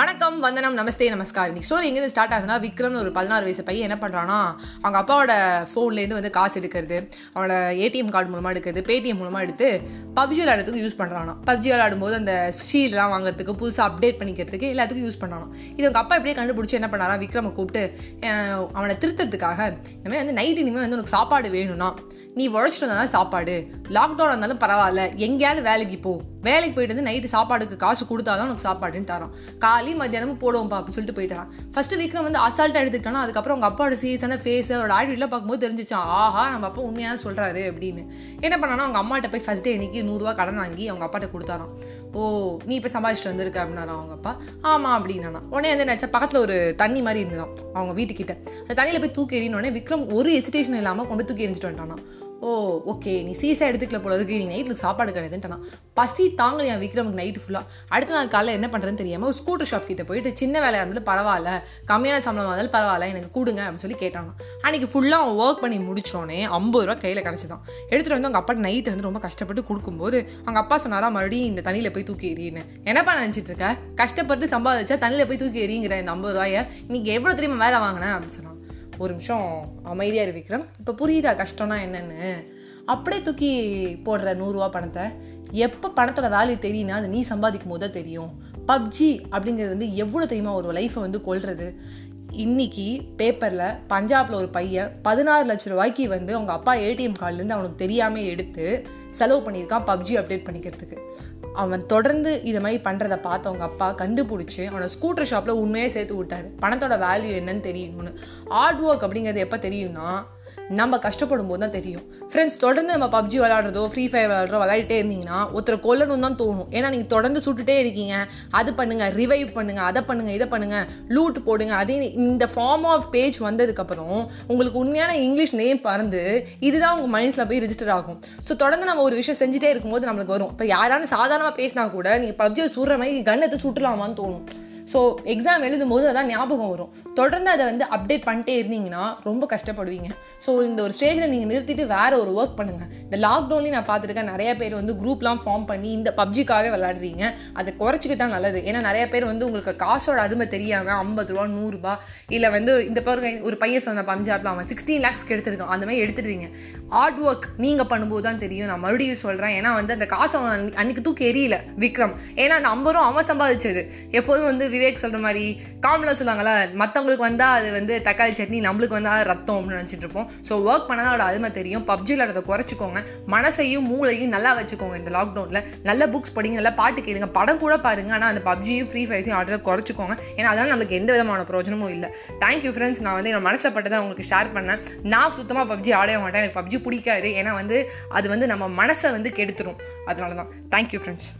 வணக்கம் வந்தனம் நமஸ்தே நமஸ்கார். இன்னைக்கு ஸ்டோரி எங்கேருந்து ஸ்டார்ட் ஆகுதுன்னா விக்ரம்னு ஒரு பதினாறு வயசு பையன் என்ன பண்ணுறான்னா அவங்க அப்பாவோட ஃபோன்லேருந்து வந்து காசு எடுக்கிறது அவனோட ஏடிஎம் கார்டு மூலமாக எடுக்கிறது பேடிஎம் மூலமாக எடுத்து பப்ஜி விளையாடுறதுக்கு யூஸ் பண்ணுறானா பப்ஜி விளையாடும்போது அந்த ஸ்டீல்லாம் வாங்குறதுக்கு புதுசாக அப்டேட் பண்ணிக்கிறதுக்கு எல்லாத்துக்கும் யூஸ் பண்ணானா இது அவங்க அப்பா எப்படியே கண்டுபிடிச்சி என்ன பண்ணாரா விக்ரமை கூப்பிட்டு அவனை திருத்தத்துக்காக இந்த மாதிரி வந்து நைட் இனிமேல் வந்து உனக்கு சாப்பாடு வேணும்னா நீ உழைச்சிட்டு வந்தாலும் சாப்பாடு. லாக்டவுன் இருந்தாலும் பரவாயில்ல எங்கேயாவது வேலைக்கு போ. வேலைக்கு போயிட்டு வந்து நைட்டு சாப்பாடுக்கு காசு கொடுத்தாதான் உனக்கு சாப்பாடுன்ட்டாரான் காலி மத்தியானமும் போடுவோம்ப்பா அப்படின்னு சொல்லிட்டு போயிட்டான். ஃபர்ஸ்ட் விக்ரம் வந்து அசால்ட்டாக எடுத்துக்கிட்டானா அதுக்கப்புறம் அவங்க அப்பாவோட சீரியஸான ஃபேஸ் அவரோட ஆட்டிடியூட்லாம் பார்க்கும்போது தெரிஞ்சிச்சான். ஆஹா நம்ம அப்பா உண்மையாக சொல்கிறாரு அப்படின்னு. என்ன பண்ணானா அவங்க அம்மாட்ட போய் ஃபர்ஸ்ட் டே இன்னைக்கு நூறுரூவா கடன் வாங்கி அவங்க அப்பாட்ட கொடுத்தாராம். ஓ நீ இப்போ சம்பாதிச்சுட்டு வந்திருக்க அப்படின்னாரா அவங்க அப்பா. ஆமாம் அப்படின்னா உடனே வந்து நினச்சா பக்கத்தில் ஒரு தண்ணி மாதிரி இருந்தான் அவங்க வீட்டுக்கிட்ட. அந்த தண்ணியில் போய் தூக்கி எறினோடனே விக்ரம் ஒரு எசிடேஷன் இல்லாமல் கொண்டு தூக்கி எரிஞ்சிட்டு வந்துட்டானா ஓ ஓகே நீ சீசா எடுத்துக்கல போலதுக்கு நீ நைட்டுக்கு சாப்பாடு கிடையாதுன்ட்டானா. பசி தாங்கலையா விக்ரமுக்கு நைட்டு ஃபுல்லாக அடுத்த நாள் காலையில் என்ன பண்ணுறதுன்னு தெரியாமல் ஒரு ஸ்கூட்டர் ஷாப் கிட்டே போயிட்டு சின்ன வேலையாக இருந்தாலும் பரவாயில்ல கம்மியான சம்பளமாக இருந்தாலும் பரவாயில்ல எனக்கு கொடுங்க அப்படின்னு சொல்லி கேட்டானா. அன்னைக்கு ஃபுல்லாக அவன் ஒர்க் பண்ணி முடிச்சோடனே ஐம்பது ரூபா கையில் கிடச்சிதான். எடுத்துகிட்டு வந்து அவங்க அப்பா நைட்டு வந்து ரொம்ப கஷ்டப்பட்டு கொடுக்கும்போது அவங்க அப்பா சொன்னாரா மறுபடியும் இந்த தண்ணியில் போய் தூக்கி எறியுன்னு என்னப்பா நினச்சிட்டு இருக்க? கஷ்டப்பட்டு சம்பாதிச்சா தண்ணியில் போய் தூக்கி எறிங்கிற இந்த ஐம்பது ரூபாயை இன்னைக்கு எவ்வளோ தெரியுமா வேலை வாங்கினேன் அப்படின்னு சொன்னான். ஒரு நிமிஷம் அமைதியாக இரு விக்ரம். இப்போ புரியுதா கஷ்டம்னா என்னன்னு? அப்படியே தூக்கி போடுற நூறுரூவா பணத்தை. எப்போ பணத்தோட வேல்யூ தெரியும்னா அது நீ சம்பாதிக்கும் போது தான் தெரியும். பப்ஜி அப்படிங்கிறது வந்து எவ்வளோ தெரியுமா ஒரு லைஃப்பை வந்து கொள்வது இன்னைக்கு பேப்பரில் பஞ்சாப்ல ஒரு பையன் பதினாறு லட்ச ரூபாய்க்கு வந்து அவங்க அப்பா ஏடிஎம் கார்டுலேருந்து அவனுக்கு தெரியாமல் எடுத்து செலவு பண்ணியிருக்கான் பப்ஜி அப்டேட் பண்ணிக்கிறதுக்கு. அவன் தொடர்ந்து இது மாதிரி பண்ணுறத பார்த்து அவங்க அப்பா கண்டுபிடிச்சி அவனை ஸ்கூட்டர் ஷாப்பில் உண்மையே சேர்த்து விட்டாரு. பணத்தோட வேல்யூ என்னன்னு தெரியணும்னு. ஹார்ட் ஒர்க் அப்படிங்கிறது எப்போ தெரியும்னா நம்ம கஷ்டப்படும் போது தான் தெரியும். ஃப்ரெண்ட்ஸ் தொடர்ந்து நம்ம பப்ஜி விளாடுறதோ ஃப்ரீ ஃபயர் விளையாடுறதோ விளையாடிட்டே இருந்தீங்கன்னா ஒருத்தரை கொல்லணும் தான் தோணும். ஏன்னா நீங்கள் தொடர்ந்து சுட்டுட்டே இருக்கீங்க. அது பண்ணுங்க ரிவைவ் பண்ணுங்க அதை பண்ணுங்க இதை பண்ணுங்க லூட் போடுங்க. அதே இந்த ஃபார்ம் ஆஃப் பேஜ் வந்ததுக்கப்புறம் உங்களுக்கு உண்மையான இங்கிலீஷ் நேம் பறந்து இதுதான் உங்கள் மைண்ட்ஸில் போய் ரிஜிஸ்டர் ஆகும். ஸோ தொடர்ந்து நம்ம ஒரு விஷயம் செஞ்சுட்டே இருக்கும்போது நம்மளுக்கு வரும். இப்போ யாராலும் சாதாரணமாக பேசினா கூட நீங்கள் பப்ஜியை சுடுற மாதிரி கன்னத்தை சுட்டுலாமான்னு தோணும். ஸோ எக்ஸாம் எழுதும் போது அதான் ஞாபகம் வரும். தொடர்ந்து அதை வந்து அப்டேட் பண்ணிட்டே இருந்தீங்கன்னா ரொம்ப கஷ்டப்படுவீங்க. ஸோ இந்த ஒரு ஸ்டேஜில் நீங்கள் நிறுத்திட்டு வேற ஒரு ஒர்க் பண்ணுங்கள் இந்த லாக்டவுன்லேயும் நான் பார்த்துருக்கேன் நிறைய பேர் வந்து குரூப்லாம் ஃபார்ம் பண்ணி இந்த பப்ஜிக்காகவே விளாடுறீங்க அதை குறைச்சிக்கிட்டா நல்லது. ஏன்னா நிறைய பேர் வந்து உங்களுக்கு காசோட அருமை தெரியாமல் ஐம்பது ரூபா நூறுரூபா இல்லை வந்து இந்த பாருங்க ஒரு பையன் சொன்ன பஞ்சாப்ல அவன் சிக்ஸ்டீன் லேக்ஸ்க்கு எடுத்துருக்கான். அந்த மாதிரி எடுத்துடுறீங்க. ஹார்ட் ஒர்க் நீங்கள் பண்ணும்போது தான் தெரியும். நான் மறுபடியும் சொல்கிறேன் ஏன்னா வந்து அந்த காசை அவன் அன்னைக்கு- அன்னைக்கு தூக்கி எரியல விக்ரம். ஏன்னா அந்த ஐம்பது ரூபா அவன் சம்பாதிச்சது. எப்போதும் வந்து விவேக் சொல்கிற மாதிரி காமெடியில் சொல்லுவாங்கல்ல மற்றவங்களுக்கு வந்தால் அது வந்து தக்காளி சட்னி நம்மளுக்கு வந்தால் ரத்தம் அப்படின்னு நினச்சிட்டு இருப்போம். ஸோ ஒர்க் பண்ணால் அதோட அருமை தெரியும். பப்ஜியில் அதை குறைச்சிக்கோங்க. மனசையும் மூளையும் நல்லா வச்சுக்கோங்க இந்த லாக்டவுனில் நல்ல புக்ஸ் படிங்க நல்லா பாட்டு கேளுங்க. படம் கூட பாருங்க ஆனால் அந்த பப்ஜியும் ஃப்ரீ ஃபயர்ஸையும் ஆர்டர் குறைச்சிக்கோங்க. ஏன்னா அதனால் நம்மளுக்கு எந்த விதமான பிரயோஜனமும் இல்லை. தேங்க்யூ ஃப்ரெண்ட்ஸ் நான் வந்து என்னோட மனசில் பட்டதை உங்களுக்கு ஷேர் பண்ணேன். நான் சுத்தமாக பப்ஜி ஆடவே மாட்டேன். எனக்கு பப்ஜி பிடிக்காது. ஏன்னா வந்து அது வந்து நம்ம மனசை வந்து கெடுத்துரும். அதனால தான் தேங்க்யூ ஃப்ரெண்ட்ஸ்